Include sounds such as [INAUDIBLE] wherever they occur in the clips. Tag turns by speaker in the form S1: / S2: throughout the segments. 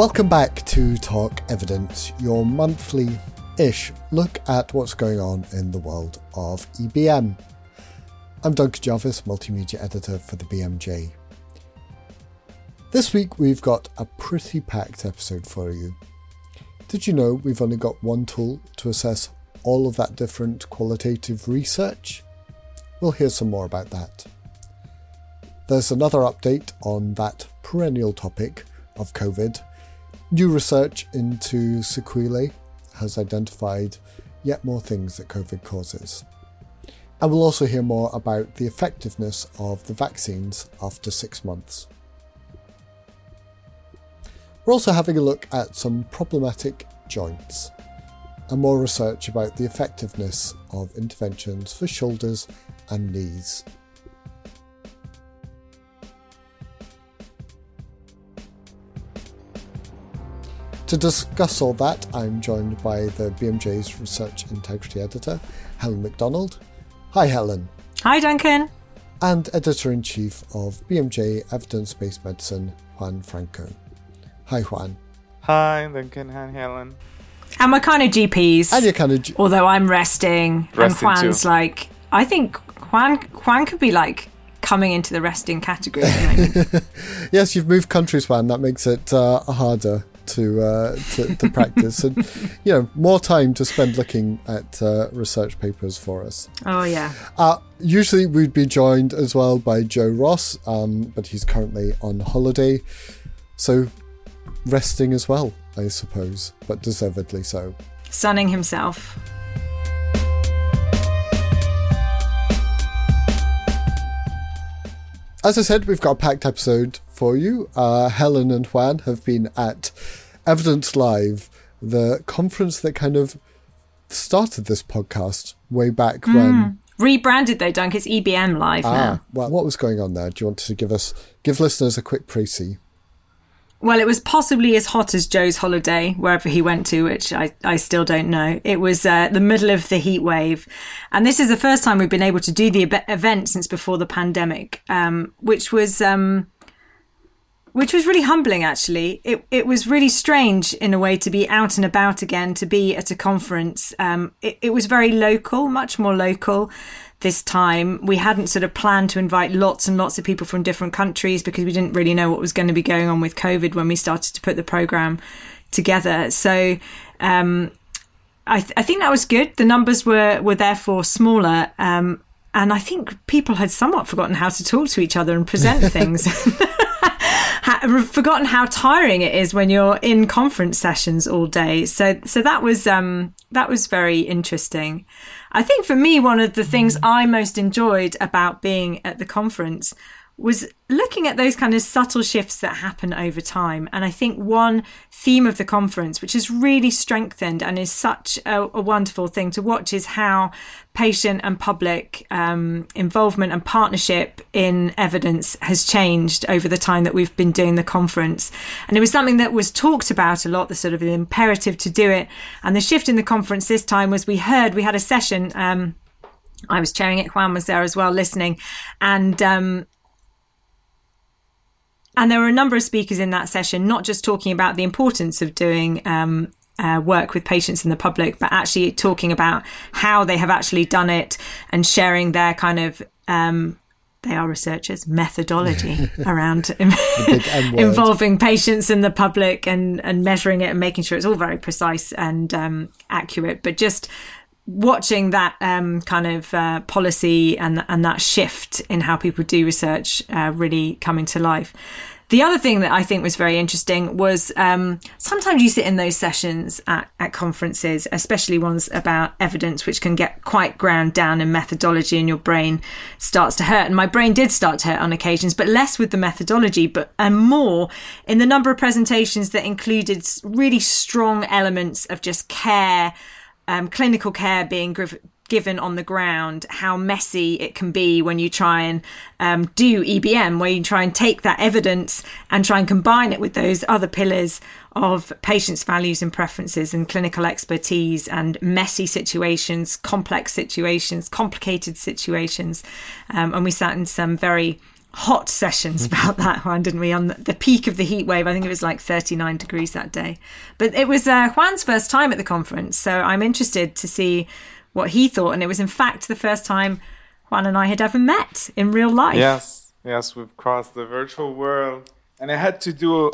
S1: Welcome back to Talk Evidence, your monthly ish look at what's going on in the world of EBM. I'm Duncan Jarvis, Multimedia Editor for the BMJ. This week we've got a pretty packed episode for you. Did you know we've only got one tool to assess all of that different qualitative research? We'll hear some more about that. There's another update on that perennial topic of COVID. New research into sequelae has identified yet more things that COVID causes. And we'll also hear more about the effectiveness of the vaccines after six months. We're also having a look at some problematic joints and more research about the effectiveness of interventions for shoulders and knees. To discuss all that, I'm joined by the BMJ's Research Integrity Editor, Helen Macdonald. Hi, Helen.
S2: Hi, Duncan.
S1: And Editor in Chief of BMJ Evidence Based Medicine, Juan Franco. Hi, Juan.
S3: Hi, Duncan. Hi, Helen.
S2: And we're kind of GPs.
S1: And you're kind of. G-
S2: although I'm resting,
S3: resting
S2: and Juan's
S3: too.
S2: like, I think Juan Juan could be like coming into the resting category. [LAUGHS]
S1: yes, you've moved countries, Juan. That makes it uh, harder to, uh, to, to practice. And [LAUGHS] you know more time to spend looking at uh, research papers for us.
S2: Oh yeah.
S1: Uh, usually we'd be joined as well by joe ross um, but he's currently on holiday. So resting as well i suppose but deservedly so.
S2: Sunning himself.
S1: As I said, we've got a packed episode for you. Uh, Helen and Juan have been at Evidence Live, the conference that kind of started this podcast way back mm. when.
S2: Rebranded though, Dunk. It's EBM Live
S1: ah,
S2: now.
S1: Well, what was going on there? Do you want to give us, give listeners a quick précis?
S2: Well, it was possibly as hot as Joe's holiday, wherever he went to, which I, I still don't know. It was uh, the middle of the heat wave. And this is the first time we've been able to do the event since before the pandemic, um, which was. Um, which was really humbling actually it, it was really strange in a way to be out and about again to be at a conference um, it, it was very local much more local this time. We hadn't sort of planned to invite lots and lots of people from different countries because we didn't really know what was going to be going on with COVID when we started to put the program together. So, um, I, th- I, think that was good. The numbers were, were therefore smaller. Um, and I think people had somewhat forgotten how to talk to each other and present [LAUGHS] things. [LAUGHS] [LAUGHS] forgotten how tiring it is when you're in conference sessions all day. So, so that was um, that was very interesting. I think for me, one of the things I most enjoyed about being at the conference was looking at those kind of subtle shifts that happen over time. And I think one theme of the conference, which has really strengthened and is such a, a wonderful thing to watch, is how patient and public um, involvement and partnership in evidence has changed over the time that we've been doing the conference. And it was something that was talked about a lot, the sort of the imperative to do it. And the shift in the conference this time was we heard, we had a session. Um, I was chairing it. Juan was there as well, listening, and um, and there were a number of speakers in that session, not just talking about the importance of doing um, uh, work with patients in the public, but actually talking about how they have actually done it and sharing their kind of um, they are researchers methodology [LAUGHS] around [LAUGHS] involving patients in the public and and measuring it and making sure it's all very precise and um, accurate but just watching that um, kind of uh, policy and and that shift in how people do research uh, really coming to life. The other thing that I think was very interesting was um, sometimes you sit in those sessions at, at conferences, especially ones about evidence, which can get quite ground down in methodology, and your brain starts to hurt. And my brain did start to hurt on occasions, but less with the methodology, but and more in the number of presentations that included really strong elements of just care um, clinical care being given on the ground, how messy it can be when you try and um, do EBM, where you try and take that evidence and try and combine it with those other pillars of patients' values and preferences and clinical expertise and messy situations, complex situations, complicated situations. Um, and we sat in some very hot sessions [LAUGHS] about that one, didn't we? On the peak of the heat wave, I think it was like 39 degrees that day. But it was uh, Juan's first time at the conference, so I'm interested to see what he thought. And it was, in fact, the first time Juan and I had ever met in real life.
S3: Yes, yes, we've crossed the virtual world. And I had to do a,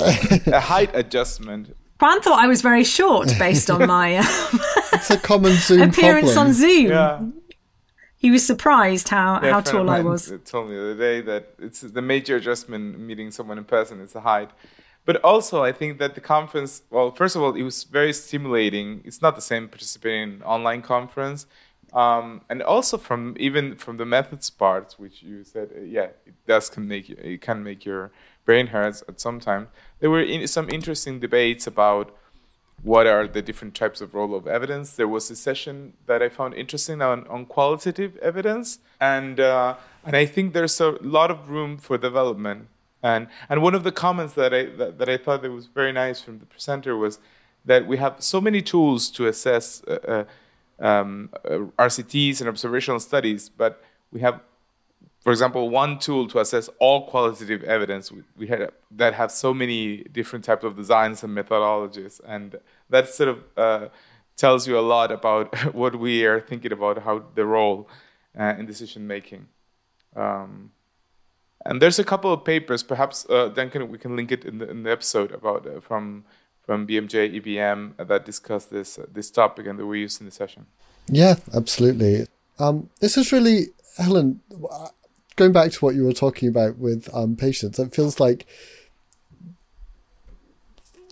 S3: a height adjustment.
S2: Juan thought I was very short based on my um, [LAUGHS]
S1: it's a common Zoom
S2: appearance
S1: problem.
S2: on Zoom.
S3: Yeah.
S2: He was surprised how,
S3: Yeah,
S2: how
S3: a friend of
S2: tall I
S3: mine
S2: was.
S3: Told me the other day that it's the major adjustment meeting someone in person is the height. But also, I think that the conference. Well, first of all, it was very stimulating. It's not the same participating in an online conference, um, and also from even from the methods part, which you said, uh, yeah, it does can make it can make your brain hurts at some time. There were in, some interesting debates about what are the different types of role of evidence. There was a session that I found interesting on, on qualitative evidence, and uh, and I think there's a lot of room for development. And and one of the comments that I that, that I thought that was very nice from the presenter was that we have so many tools to assess uh, uh, um, uh, RCTs and observational studies, but we have for example, one tool to assess all qualitative evidence we, we had that have so many different types of designs and methodologies, and that sort of uh, tells you a lot about [LAUGHS] what we are thinking about how the role uh, in decision making. Um, and there's a couple of papers, perhaps uh, Duncan, we can link it in the, in the episode about uh, from from BMJ EBM that discuss this uh, this topic and that we used in the session.
S1: Yeah, absolutely. Um, this is really Helen. Going back to what you were talking about with um, patients, it feels like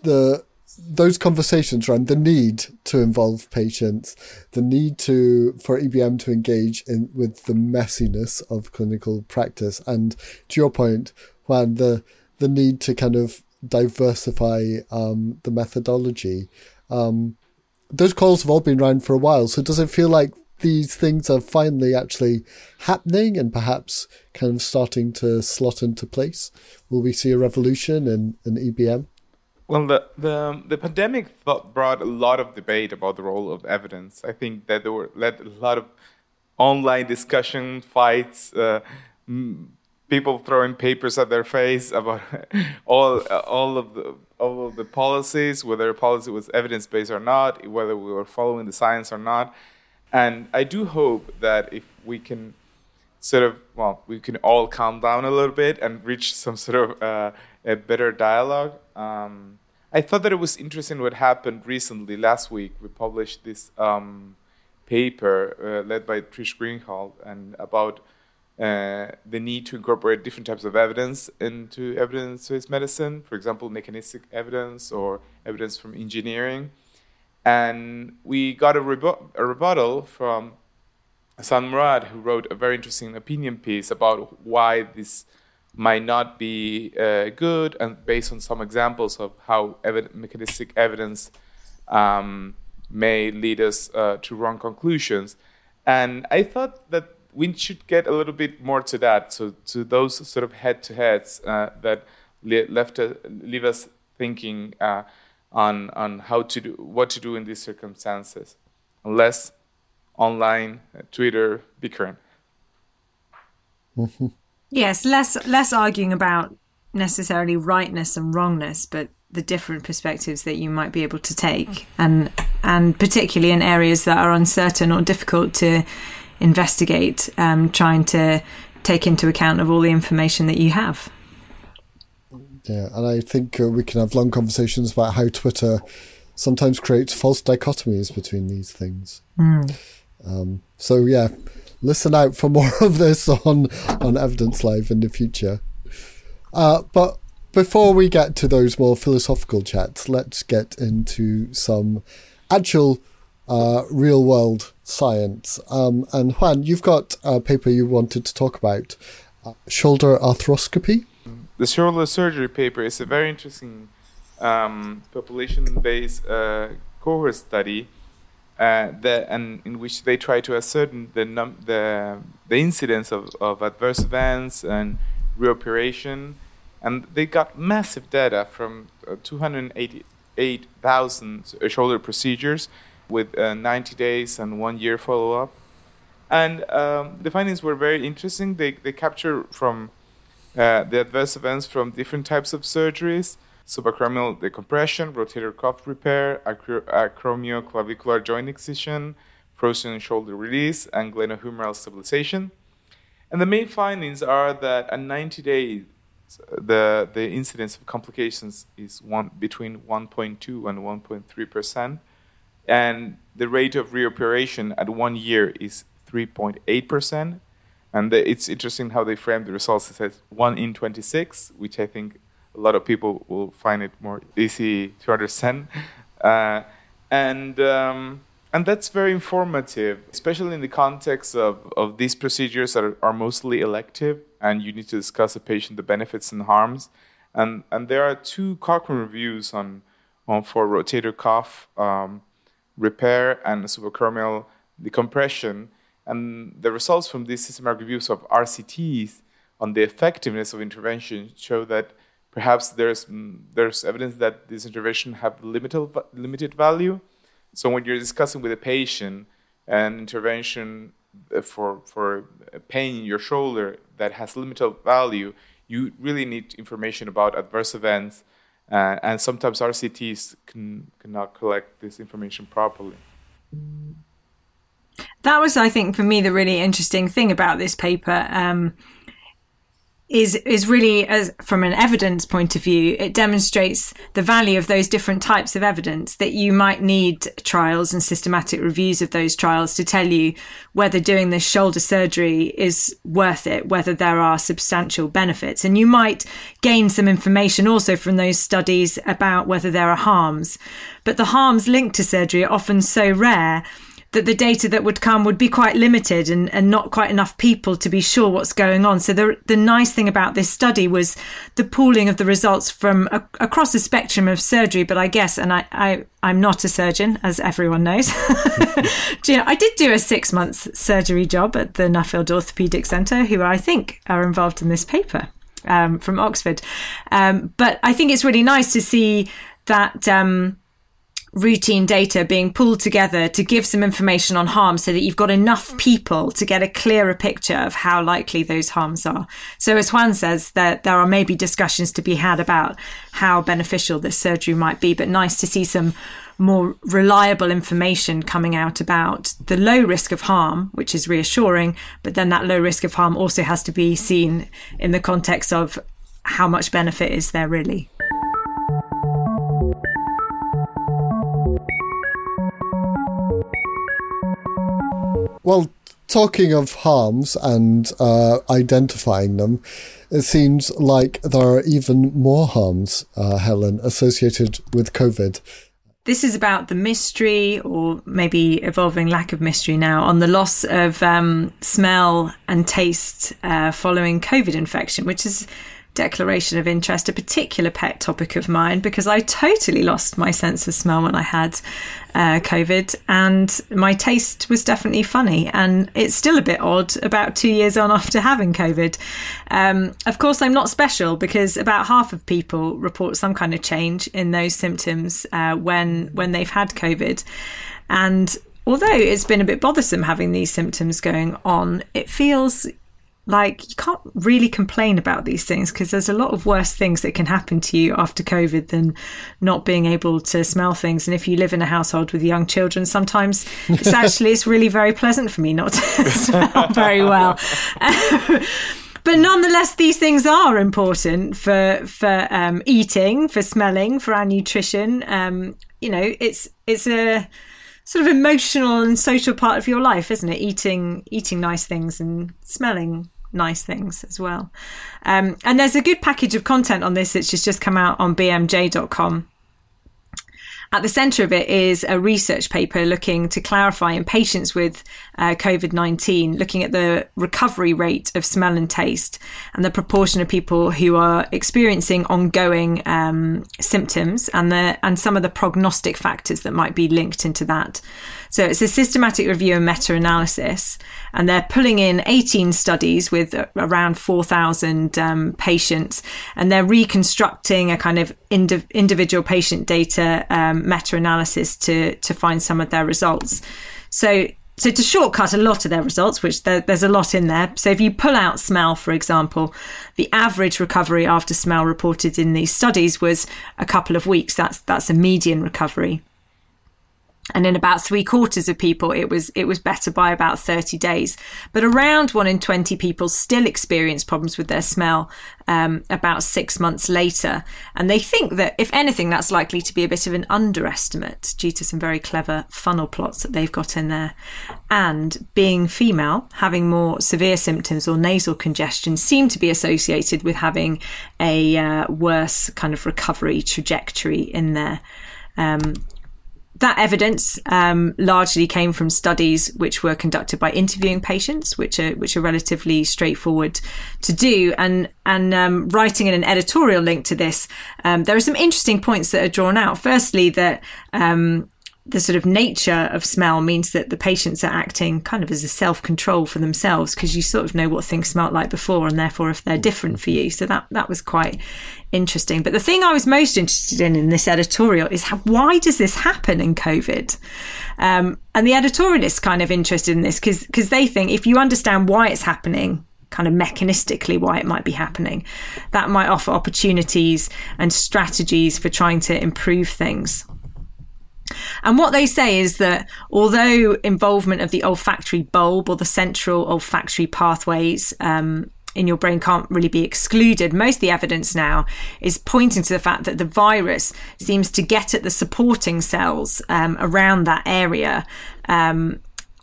S1: the those conversations around the need to involve patients, the need to for EBM to engage in with the messiness of clinical practice, and to your point, Juan, the the need to kind of diversify um, the methodology. Um, those calls have all been around for a while. So does it feel like these things are finally actually happening and perhaps kind of starting to slot into place? Will we see a revolution in, in EBM?
S3: Well, the the, the pandemic brought a lot of debate about the role of evidence. I think that there were led a lot of online discussion, fights, uh, people throwing papers at their face about [LAUGHS] all uh, all of the all of the policies, whether a policy was evidence based or not, whether we were following the science or not. And I do hope that if we can sort of well, we can all calm down a little bit and reach some sort of uh, a better dialogue. Um, I thought that it was interesting what happened recently. Last week, we published this um, paper uh, led by Trish Greenhalgh and about uh, the need to incorporate different types of evidence into evidence-based medicine. For example, mechanistic evidence or evidence from engineering. And we got a, rebu- a rebuttal from Hassan Murad, who wrote a very interesting opinion piece about why this might not be uh, good, and based on some examples of how mechanistic evidence um, may lead us uh, to wrong conclusions. And I thought that we should get a little bit more to that, so to those sort of head-to-heads uh, that le- left uh, leave us thinking uh, on on how to do what to do in these circumstances, unless online uh, Twitter bickering.
S2: Yes, less less arguing about necessarily rightness and wrongness, but the different perspectives that you might be able to take, and and particularly in areas that are uncertain or difficult to investigate, um, trying to take into account of all the information that you have.
S1: Yeah, and I think uh, we can have long conversations about how Twitter sometimes creates false dichotomies between these things.
S2: Mm.
S1: Um, so yeah, listen out for more [LAUGHS] of this on on Evidence Live in the future. Uh, but before we get to those more philosophical chats, let's get into some actual uh, real world science. Um, and Juan, you've got a paper you wanted to talk about uh, shoulder arthroscopy.
S3: The shoulder surgery paper is a very interesting um, population-based uh, cohort study uh, that, and in which they try to ascertain the num- the the incidence of, of adverse events and reoperation, and they got massive data from uh, 288,000 shoulder procedures with uh, 90 days and one year follow-up, and um, the findings were very interesting. They they capture from uh, the adverse events from different types of surgeries subacromial decompression, rotator cuff repair, acromioclavicular joint excision, frozen shoulder release, and glenohumeral stabilization. And the main findings are that at 90 days, the, the incidence of complications is one, between 1.2 and 1.3 percent, and the rate of reoperation at one year is 3.8 percent. And the, it's interesting how they frame the results. It says 1 in 26, which I think a lot of people will find it more easy to understand. [LAUGHS] Uh, and um, and that's very informative, especially in the context of, of these procedures that are, are, mostly elective, and you need to discuss a patient the benefits and harms. And and there are two Cochrane reviews on on for rotator cuff um, repair and subacromial decompression, and the results from these systematic reviews of RCTs on the effectiveness of intervention show that perhaps there's there's evidence that this intervention have limited limited value so when you're discussing with a patient an intervention for for pain in your shoulder that has limited value, you really need information about adverse events, uh, and sometimes RCTs can cannot collect this information properly.
S2: That was, I think, for me the really interesting thing about this paper. Um, is is really as from an evidence point of view it demonstrates the value of those different types of evidence that you might need trials and systematic reviews of those trials to tell you whether doing this shoulder surgery is worth it whether there are substantial benefits. And you might gain some information also from those studies about whether there are harms. But the harms linked to surgery are often so rare that the data that would come would be quite limited and, and not quite enough people to be sure what's going on. So the, the nice thing about this study was the pooling of the results from a, across the spectrum of surgery. But I guess, and I, I, I'm not a surgeon, as everyone knows. [LAUGHS] you know, I did do a six month surgery job at the Nuffield Orthopaedic Centre, who I think are involved in this paper um, from Oxford. Um, but I think it's really nice to see that. Um, routine data being pulled together to give some information on harm so that you've got enough people to get a clearer picture of how likely those harms are. So as Juan says, that there are maybe discussions to be had about how beneficial this surgery might be, but nice to see some more reliable information coming out about the low risk of harm, which is reassuring, but then that low risk of harm also has to be seen in the context of how much benefit is there really.
S1: Well, talking of harms and uh, identifying them, it seems like there are even more harms, uh, Helen, associated with COVID.
S2: This is about the mystery, or maybe evolving lack of mystery now, on the loss of um, smell and taste uh, following COVID infection, which is declaration of interest, a particular pet topic of mine, because I totally lost my sense of smell when I had uh, COVID, and my taste was definitely funny. And it's still a bit odd about two years on after having COVID. Um, of course, I'm not special because about half of people report some kind of change in those symptoms uh, when when they've had COVID, and although it's been a bit bothersome having these symptoms going on, it feels like you can't really complain about these things because there's a lot of worse things that can happen to you after COVID than not being able to smell things. And if you live in a household with young children, sometimes it's [LAUGHS] actually it's really very pleasant for me not to [LAUGHS] smell very well. [LAUGHS] but nonetheless, these things are important for for um, eating, for smelling, for our nutrition. Um, you know, it's it's a sort of emotional and social part of your life, isn't it? Eating eating nice things and smelling nice things as well. Um, and there's a good package of content on this which has just come out on bmj.com. At the centre of it is a research paper looking to clarify in patients with uh, COVID 19, looking at the recovery rate of smell and taste and the proportion of people who are experiencing ongoing um, symptoms and, the, and some of the prognostic factors that might be linked into that. So it's a systematic review and meta analysis, and they're pulling in 18 studies with around 4,000 um, patients, and they're reconstructing a kind of indiv- individual patient data um, meta analysis to, to find some of their results. So so to shortcut a lot of their results, which there, there's a lot in there. So if you pull out smell, for example, the average recovery after smell reported in these studies was a couple of weeks. That's that's a median recovery and in about three quarters of people it was it was better by about 30 days. But around 1 in 20 people still experience problems with their smell um, about six months later. And they think that if anything that's likely to be a bit of an underestimate due to some very clever funnel plots that they've got in there. And being female having more severe symptoms or nasal congestion seem to be associated with having a uh, worse kind of recovery trajectory in there. Um, that evidence um, largely came from studies which were conducted by interviewing patients, which are which are relatively straightforward to do. And and um, writing in an editorial link to this, um, there are some interesting points that are drawn out. Firstly, that um, the sort of nature of smell means that the patients are acting kind of as a self control for themselves because you sort of know what things smelt like before and therefore if they're different for you. So that, that was quite interesting. But the thing I was most interested in in this editorial is how, why does this happen in COVID? Um, and the editorialists kind of interested in this because because they think if you understand why it's happening, kind of mechanistically why it might be happening, that might offer opportunities and strategies for trying to improve things. And what they say is that although involvement of the olfactory bulb or the central olfactory pathways um, in your brain can't really be excluded, most of the evidence now is pointing to the fact that the virus seems to get at the supporting cells um, around that area. Um,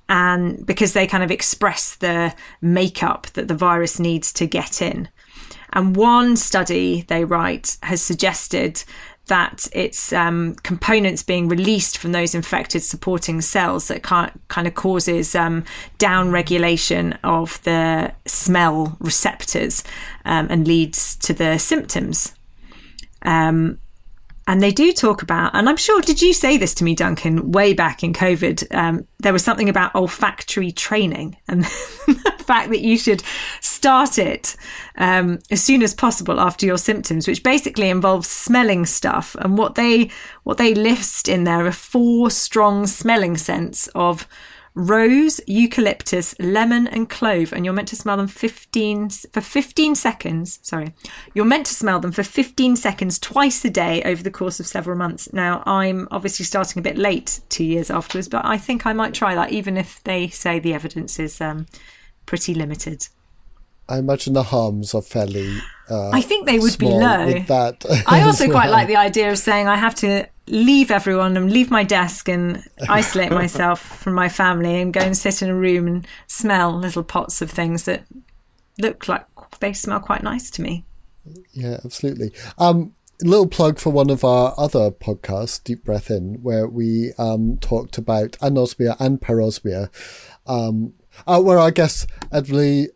S2: and because they kind of express the makeup that the virus needs to get in. And one study they write has suggested that it's um, components being released from those infected supporting cells that kind of causes um, down regulation of the smell receptors um, and leads to the symptoms. Um, and they do talk about, and I'm sure, did you say this to me, Duncan, way back in COVID? Um, there was something about olfactory training and [LAUGHS] the fact that you should start it um, as soon as possible after your symptoms, which basically involves smelling stuff. And what they what they list in there are four strong smelling scents of rose, eucalyptus, lemon, and clove, and you're meant to smell them 15 for 15 seconds. Sorry, you're meant to smell them for 15 seconds twice a day over the course of several months. Now, I'm obviously starting a bit late, two years afterwards, but I think I might try that, even if they say the evidence is um, pretty limited.
S1: I imagine the harms are fairly. Uh,
S2: I think they would be low.
S1: that
S2: I [LAUGHS] also quite like the idea of saying I have to leave everyone and leave my desk and isolate myself [LAUGHS] from my family and go and sit in a room and smell little pots of things that look like they smell quite nice to me.
S1: Yeah, absolutely. Um, little plug for one of our other podcasts, Deep Breath In, where we um, talked about anosmia and parosmia, um, uh, where I guess Edley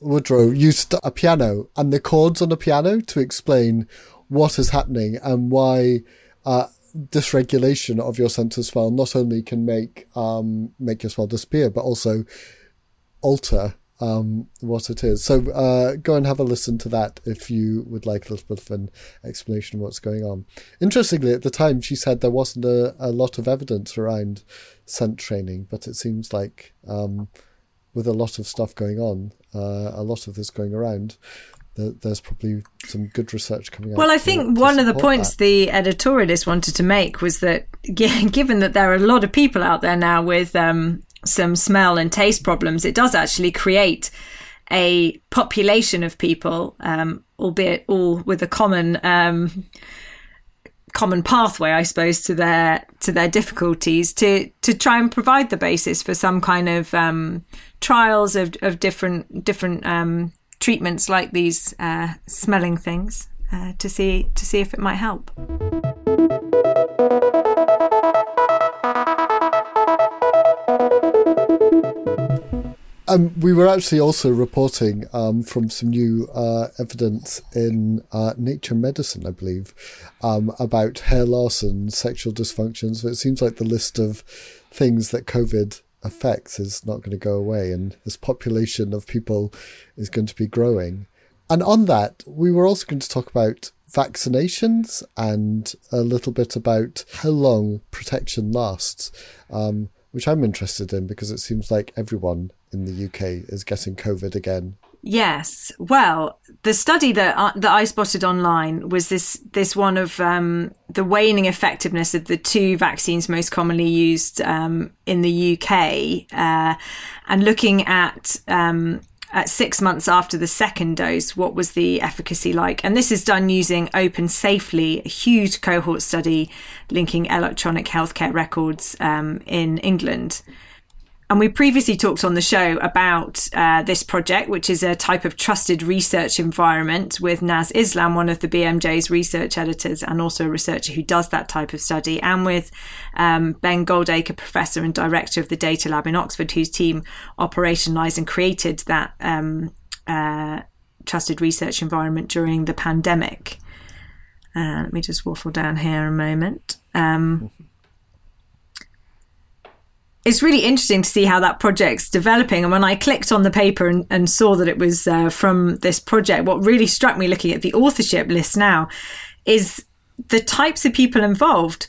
S1: Woodrow used a piano and the chords on a piano to explain what is happening and why uh, dysregulation of your sense of smell not only can make um, make your smell disappear, but also alter um, what it is. So uh, go and have a listen to that if you would like a little bit of an explanation of what's going on. Interestingly, at the time, she said there wasn't a, a lot of evidence around scent training, but it seems like um, with a lot of stuff going on, uh, a lot of this going around, there's probably some good research coming out.
S2: Well, I think one of the points that. the editorialist wanted to make was that [LAUGHS] given that there are a lot of people out there now with um, some smell and taste problems, it does actually create a population of people, um, albeit all with a common um, common pathway, I suppose, to their to their difficulties to to try and provide the basis for some kind of um, trials of, of different different um, treatments like these uh, smelling things uh, to see to see if it might help.
S1: Um, we were actually also reporting um, from some new uh, evidence in uh, Nature Medicine, I believe, um, about hair loss and sexual dysfunction. So it seems like the list of things that COVID affects is not going to go away, and this population of people is going to be growing. And on that, we were also going to talk about vaccinations and a little bit about how long protection lasts. Um, which I'm interested in because it seems like everyone in the UK is getting COVID again.
S2: Yes. Well, the study that uh, that I spotted online was this this one of um, the waning effectiveness of the two vaccines most commonly used um, in the UK, uh, and looking at um, at six months after the second dose, what was the efficacy like? And this is done using OpenSAFELY, a huge cohort study linking electronic healthcare records um, in England. And we previously talked on the show about uh, this project, which is a type of trusted research environment with Naz Islam, one of the BMJ's research editors, and also a researcher who does that type of study, and with um, Ben Goldacre, professor and director of the Data Lab in Oxford, whose team operationalized and created that um, uh, trusted research environment during the pandemic. Uh, let me just waffle down here a moment. Um, [LAUGHS] it's really interesting to see how that project's developing. And when I clicked on the paper and, and saw that it was uh, from this project, what really struck me looking at the authorship list now is the types of people involved.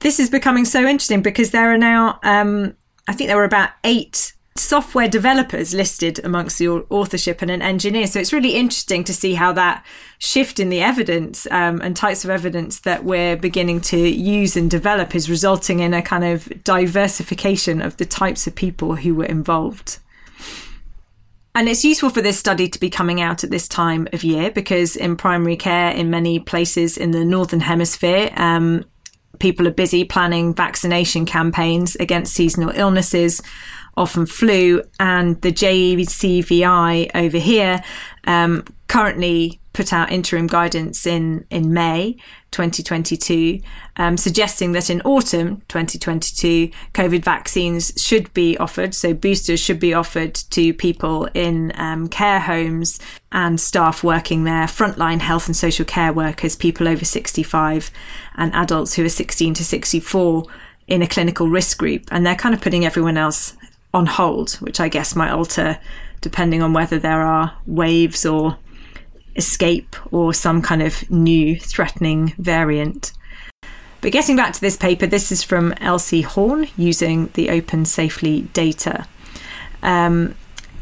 S2: This is becoming so interesting because there are now, um, I think there were about eight software developers listed amongst the authorship and an engineer. So it's really interesting to see how that shift in the evidence um, and types of evidence that we're beginning to use and develop is resulting in a kind of diversification of the types of people who were involved. And it's useful for this study to be coming out at this time of year because in primary care, in many places in the Northern Hemisphere, um, people are busy planning vaccination campaigns against seasonal illnesses often flu, and the JCVI over here um, currently put out interim guidance in, in May 2022, um, suggesting that in autumn 2022, COVID vaccines should be offered. So boosters should be offered to people in um, care homes and staff working there, frontline health and social care workers, people over 65, and adults who are 16 to 64 in a clinical risk group. And they're kind of putting everyone else on hold, which I guess might alter depending on whether there are waves or escape or some kind of new threatening variant. But getting back to this paper, this is from Elsie Horne using the OpenSAFELY data. Um,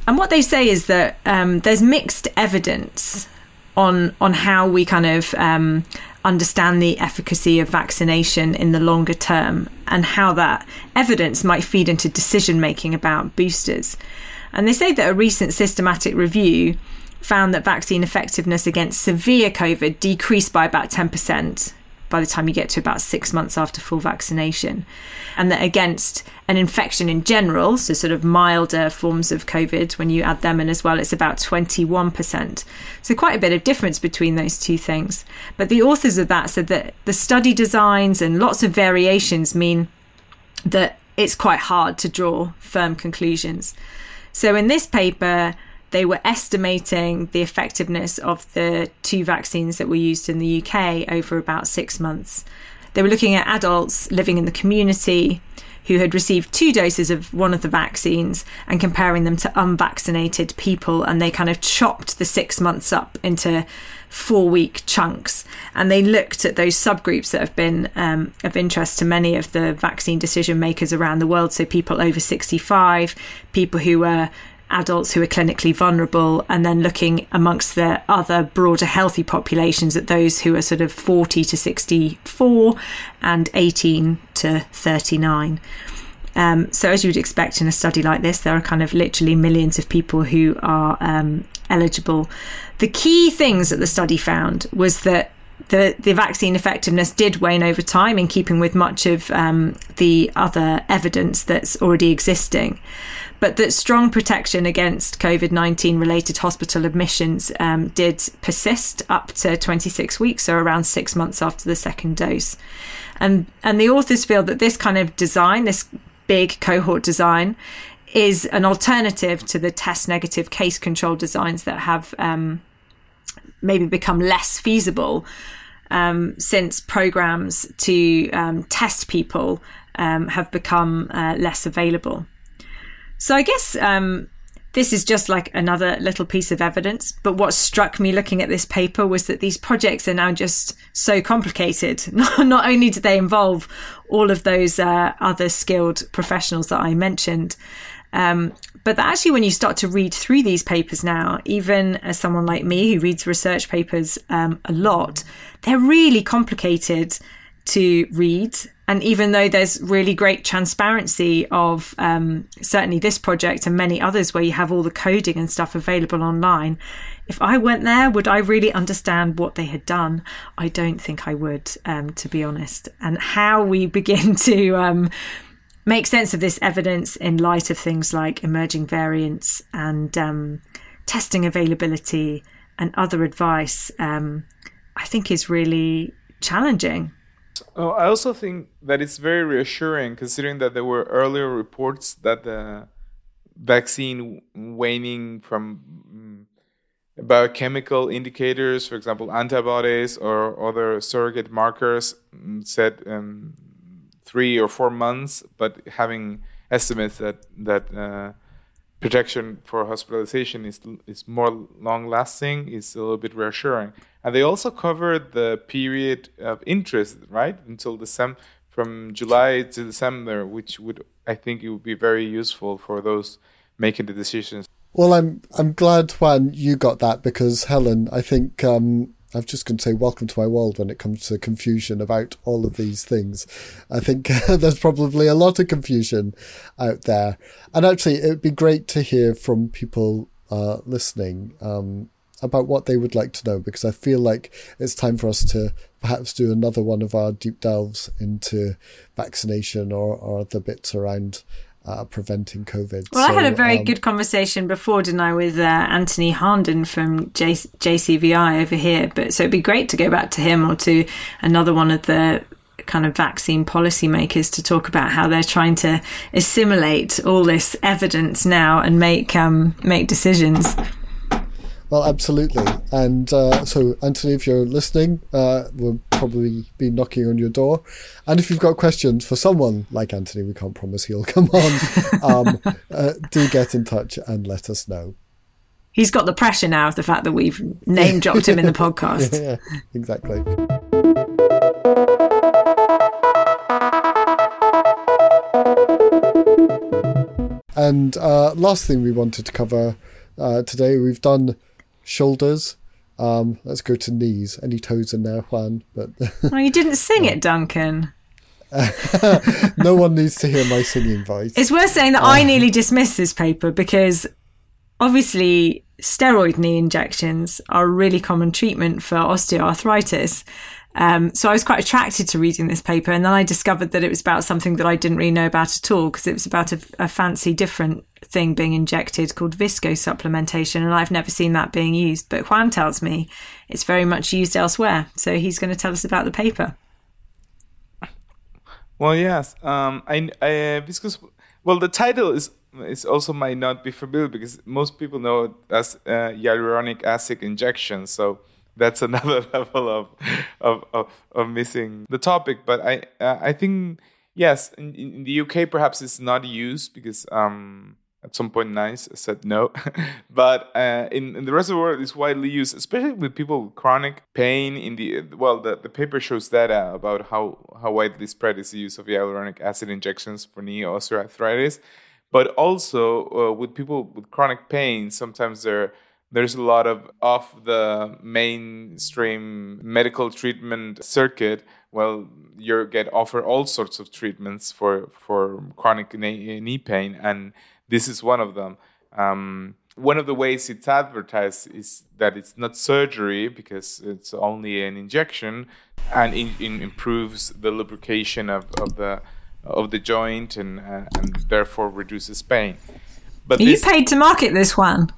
S2: and what they say is that um, there's mixed evidence on on how we kind of um, understand the efficacy of vaccination in the longer term and how that evidence might feed into decision making about boosters. And they say that a recent systematic review found that vaccine effectiveness against severe COVID decreased by about 10% by the time you get to about six months after full vaccination. And that against an infection in general, so sort of milder forms of COVID, when you add them in as well, it's about 21%. So quite a bit of difference between those two things. But the authors of that said that the study designs and lots of variations mean that it's quite hard to draw firm conclusions. So in this paper, they were estimating the effectiveness of the two vaccines that were used in the UK over about six months. They were looking at adults living in the community who had received two doses of one of the vaccines and comparing them to unvaccinated people. And they kind of chopped the six months up into four week chunks. And they looked at those subgroups that have been um, of interest to many of the vaccine decision makers around the world. So people over 65, people who were adults who are clinically vulnerable, and then looking amongst the other broader healthy populations at those who are sort of 40 to 64 and 18 to 39. Um, so, as you would expect in a study like this, there are kind of literally millions of people who are um, eligible. The key things that the study found was that the, the vaccine effectiveness did wane over time in keeping with much of um, the other evidence that's already existing but that strong protection against COVID 19 related hospital admissions um, did persist up to 26 weeks, or around six months after the second dose. And, and the authors feel that this kind of design, this big cohort design, is an alternative to the test negative case control designs that have um, maybe become less feasible um, since programs to um, test people um, have become uh, less available. So I guess um, this is just like another little piece of evidence. But what struck me looking at this paper was that these projects are now just so complicated. [LAUGHS] Not only do they involve all of those uh, other skilled professionals that I mentioned, um, but actually, when you start to read through these papers now, even as someone like me who reads research papers um, a lot, they're really complicated to read. And even though there's really great transparency of um, certainly this project and many others where you have all the coding and stuff available online, if I went there, would I really understand what they had done? I don't think I would, um, to be honest. And how we [LAUGHS] begin to um, make sense of this evidence in light of things like emerging variants and um, testing availability and other advice, um, I think is really challenging.
S3: Oh, I also think that it's very reassuring considering that there were earlier reports that the vaccine waning from mm, biochemical indicators, for example, antibodies or other surrogate markers, mm, said um, three or four months, but having estimates that that uh, protection for hospitalization is is more long lasting is a little bit reassuring. And they also covered the period of interest, right, until December, from July to December, which would I think it would be very useful for those making the decisions.
S1: Well, I'm I'm glad Juan you got that because Helen, I think um, I'm just going to say welcome to my world when it comes to confusion about all of these things. I think [LAUGHS] there's probably a lot of confusion out there. And actually, it would be great to hear from people uh, listening um, about what they would like to know because I feel like it's time for us to perhaps do another one of our deep delves into vaccination or, or the bits around uh, preventing COVID.
S2: Well, so, I had a very um, good conversation before, didn't I, with uh, Anthony Harnden from J- JCVI over here. But so it'd be great to go back to him or to another one of the kind of vaccine policymakers to talk about how they're trying to assimilate all this evidence now and make um, make decisions.
S1: Well, absolutely. And uh, so, Anthony, if you're listening, uh, we'll probably be knocking on your door. And if you've got questions for someone like Anthony, we can't promise he'll [LAUGHS] come on, um, uh, do get in touch and let us know.
S2: He's got the pressure now of the fact that we've name dropped him in the [LAUGHS] podcast.
S1: yeah, exactly. And uh, last thing we wanted to cover uh, today, we've done shoulders. Um, let's go to knees. Any toes in there, Juan? But [LAUGHS]
S2: well, you didn't sing it, Duncan. [LAUGHS]
S1: no one needs to hear my singing voice.
S2: It's worth saying that I nearly dismissed this paper because obviously steroid knee injections are a really common treatment for osteoarthritis. Um, so I was quite attracted to reading this paper, and then I discovered that it was about something that I didn't really know about at all because it was about a, a, fancy different thing being injected called viscosupplementation, and I've never seen that being used. But Juan tells me it's very much used elsewhere, so he's going to tell us about the paper.
S3: Well, yes, um, I, I uh. Well, the title is is also might not be familiar because most people know it as uh, hyaluronic acid injection. So that's [LAUGHS] another level of, of, of, of missing the topic. But I I think yes, in, in, the UK perhaps it's not used because um, at some point NICE said no. [LAUGHS] but uh, in, in the rest of the world, it's widely used, especially with people with chronic pain. In the well, the, the paper shows data about how how widely spread is the use of hyaluronic acid injections for knee osteoarthritis. But also uh, with people with chronic pain, sometimes they're there's a lot of off the mainstream medical treatment circuit. Well you get offered all sorts of treatments for for chronic knee pain and this is one of them. Um, one of the ways it's advertised is that it's not surgery because it's only an injection and it, it improves the lubrication of, of the of the joint and uh, and therefore reduces pain.
S2: But Are this, you paid to market this one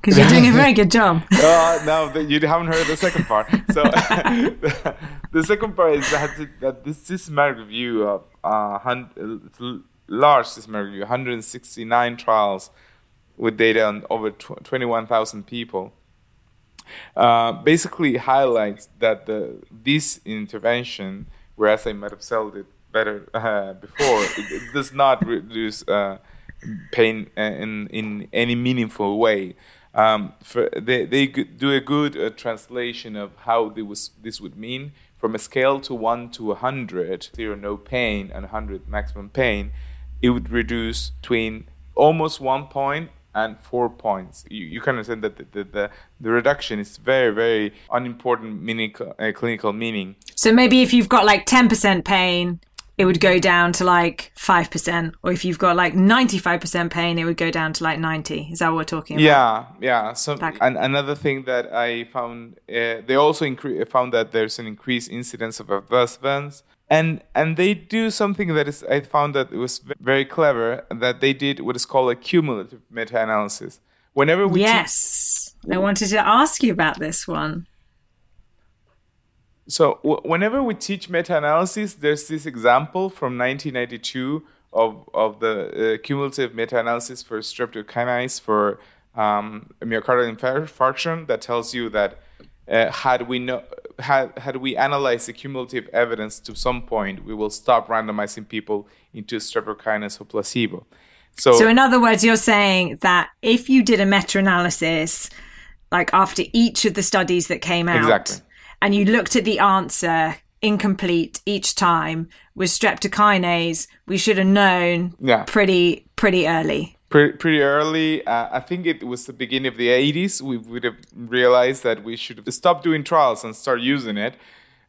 S2: because you're doing a very good job. [LAUGHS]
S3: uh, no, you haven't heard the second part. So [LAUGHS] the, second part is that, this systematic review of uh, large systematic review, 169 trials with data on over tw- 21,000 people, uh, basically highlights that the this intervention, whereas I might have sold it better uh, before, it, it, does not reduce uh, pain uh, in in any meaningful way. Um, for, they they do a good uh, translation of how was, this would mean from a scale to one to a hundred, zero no pain and hundred maximum pain. It would reduce between almost one point and four points. You, you can understand that the, the, the, the, reduction is very, very unimportant uh, clinical meaning.
S2: So maybe if you've got like 10% pain, it would go down to like 5%. Or if you've got like 95% pain, it would go down to like 90. Is that what we're talking about?
S3: Yeah, yeah. So and another thing that I found, uh, they also incre- found that there's an increased incidence of adverse events and and they do something that is I found that it was very clever that they did what is called a cumulative meta-analysis. Whenever we
S2: yes, te- I wanted to ask you about this one.
S3: So w- whenever we teach meta-analysis, there's this example from 1992 of of the uh, cumulative meta-analysis for streptokinase for um, myocardial infarction that tells you that uh, had we know had, had we analyzed the cumulative evidence to some point, we will stop randomizing people into streptokinase or placebo.
S2: So, so in other words, you're saying that if you did a meta-analysis, like after each of the studies that came out,
S3: exactly.
S2: And you looked at the answer incomplete each time with streptokinase, we should have known
S3: yeah.
S2: pretty pretty early
S3: pretty, pretty early. Uh, I think it was the beginning of the 80s. We would have realized that we should have stopped doing trials and start using it.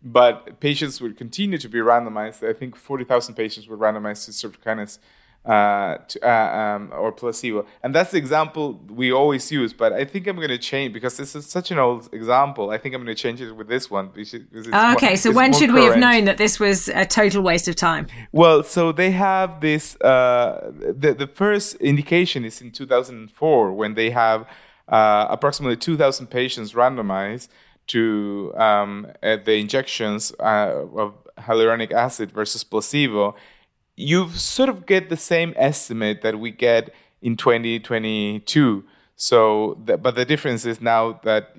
S3: But patients would continue to be randomized. I think 40,000 patients were randomized to streptokinase uh, to, uh, um, or placebo. And that's the example we always use. But I think I'm going to change because this is such an old example. I think I'm going to change it with this one. Because
S2: oh, okay, more, so when should current. we have known that this was a total waste of time?
S3: Well, so they have this. Uh, the the first indication is in 2004 when they have uh, approximately 2,000 patients randomized to um, the injections uh, of hyaluronic acid versus placebo you sort of get the same estimate that we get in 2022. So, but the difference is now that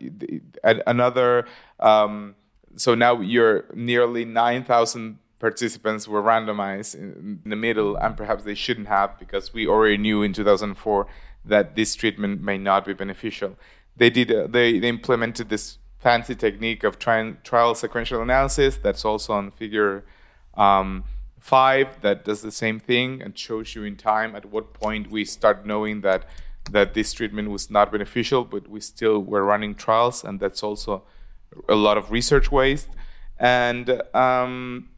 S3: another, um, so now you're nearly 9,000 participants were randomized in, the middle, and perhaps they shouldn't have because we already knew in 2004 that this treatment may not be beneficial. They did, uh, they, they implemented this fancy technique of tri- trial sequential analysis that's also on figure um, five that does the same thing and shows you in time at what point we start knowing that that this treatment was not beneficial, but we still were running trials, and that's also a lot of research waste. And um,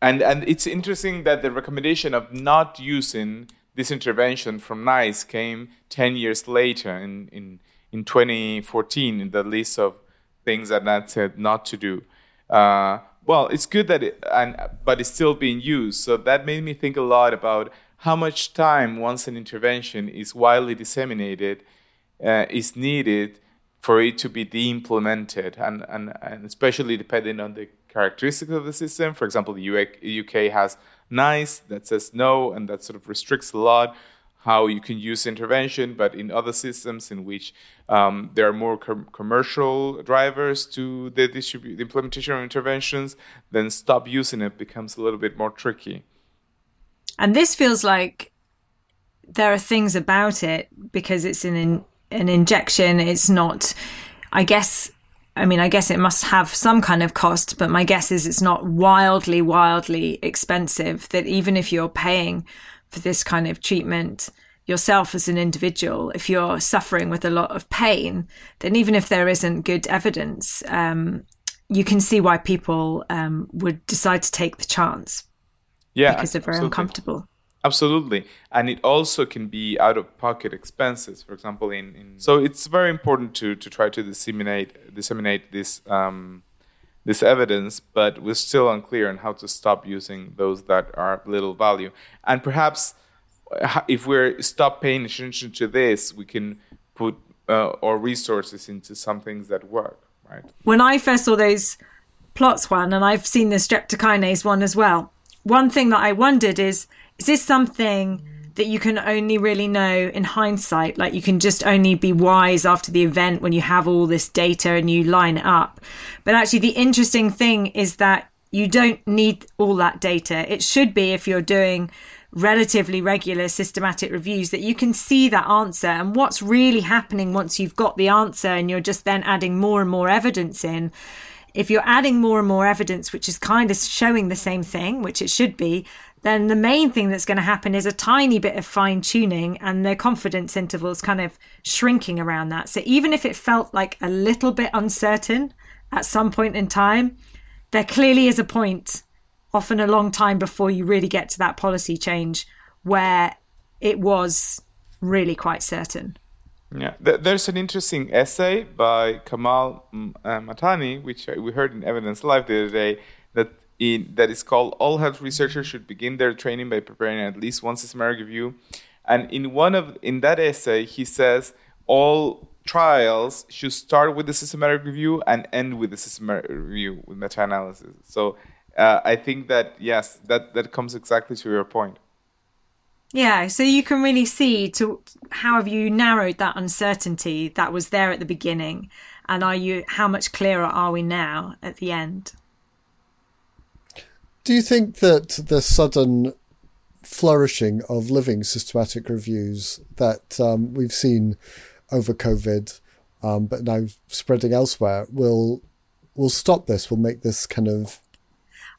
S3: and and it's interesting that the recommendation of not using this intervention from NICE came 10 years later in, in, in 2014 in the list of things that NAT said not to do. Uh, well, it's good that it, and but it's still being used. So that made me think a lot about how much time once an intervention is widely disseminated uh, is needed for it to be de-implemented, and, and and especially depending on the characteristics of the system. For example, the UK has NICE that says no, and that sort of restricts a lot how you can use intervention, but in other systems in which um, there are more com- commercial drivers to the, distribu- the implementation of interventions, then stop using it becomes a little bit more tricky.
S2: And this feels like there are things about it because it's an in, an injection. It's not, I guess. I mean, I guess it must have some kind of cost, but my guess is it's not wildly, wildly expensive. That even if you're paying for this kind of treatment yourself as an individual, if you're suffering with a lot of pain, then even if there isn't good evidence, um, you can see why people um, would decide to take the chance.
S3: Yeah,
S2: because they're very absolutely. uncomfortable.
S3: Absolutely, and it also can be out-of-pocket expenses. For example, in, in so it's very important to to try to disseminate disseminate this um, this evidence, but we're still unclear on how to stop using those that are of little value. And perhaps if we stop paying attention to this, we can put uh, our resources into some things that work, right?
S2: When I first saw those plots one, and I've seen the streptokinase one as well, one thing that I wondered is, is this something that you can only really know in hindsight. Like you can just only be wise after the event when you have all this data and you line it up. But actually, the interesting thing is that you don't need all that data. It should be if you're doing relatively regular systematic reviews that you can see that answer and what's really happening once you've got the answer and you're just then adding more and more evidence in if you're adding more and more evidence which is kind of showing the same thing which it should be then the main thing that's going to happen is a tiny bit of fine tuning and the confidence intervals kind of shrinking around that so even if it felt like a little bit uncertain at some point in time there clearly is a point often a long time before you really get to that policy change where it was really quite certain.
S3: Yeah, there's an interesting essay by Kamal uh, Mahtani, which we heard in Evidence Live the other day, that in, that is called "All Health Researchers Should Begin Their Training by Preparing at Least One Systematic Review." And in one of in that essay, he says all trials should start with the systematic review and end with the systematic review with meta-analysis. So uh, I think that yes, that that comes exactly to your point.
S2: Yeah, so you can really see to how have you narrowed that uncertainty that was there at the beginning, and are you how much clearer are we now at the end?
S1: Do you think that the sudden flourishing of living systematic reviews that um, we've seen over COVID, um, but now spreading elsewhere, will will stop this? Will make this kind of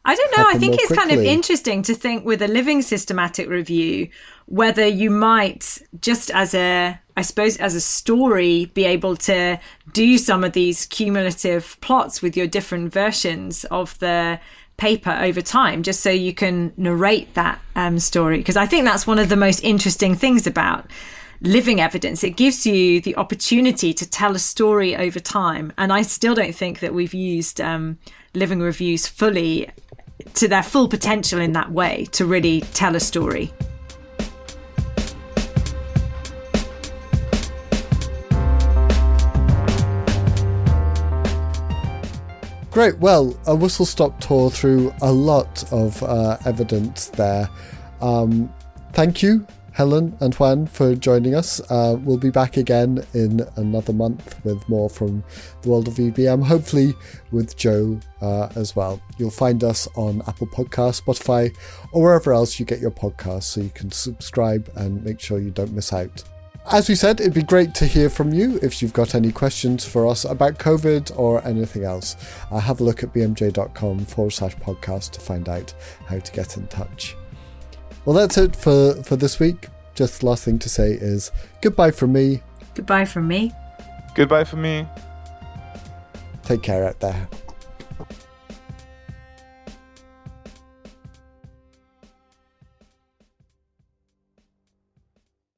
S2: I don't know. I think it's quickly. kind of interesting to think with a living systematic review whether you might just as a I suppose as a story be able to do some of these cumulative plots with your different versions of the paper over time just so you can narrate that um, story. Because I think that's one of the most interesting things about living evidence. It gives you the opportunity to tell a story over time. And I still don't think that we've used um, living reviews fully to their full potential in that way to really tell a story.
S1: Great. Well, a whistle stop tour through a lot of uh, evidence there. Um, thank you Helen and Juan for joining us. Uh, we'll be back again in another month with more from the world of EBM, hopefully with Joe uh, as well. You'll find us on Apple Podcasts, Spotify, or wherever else you get your podcasts so you can subscribe and make sure you don't miss out. As we said, it'd be great to hear from you if you've got any questions for us about COVID or anything else. Uh, have a look at bmj.com forward slash podcast to find out how to get in touch. Well, that's it for, for this week. Just the last thing to say is goodbye from me.
S2: Goodbye from me.
S3: Goodbye from me.
S1: Take care out there.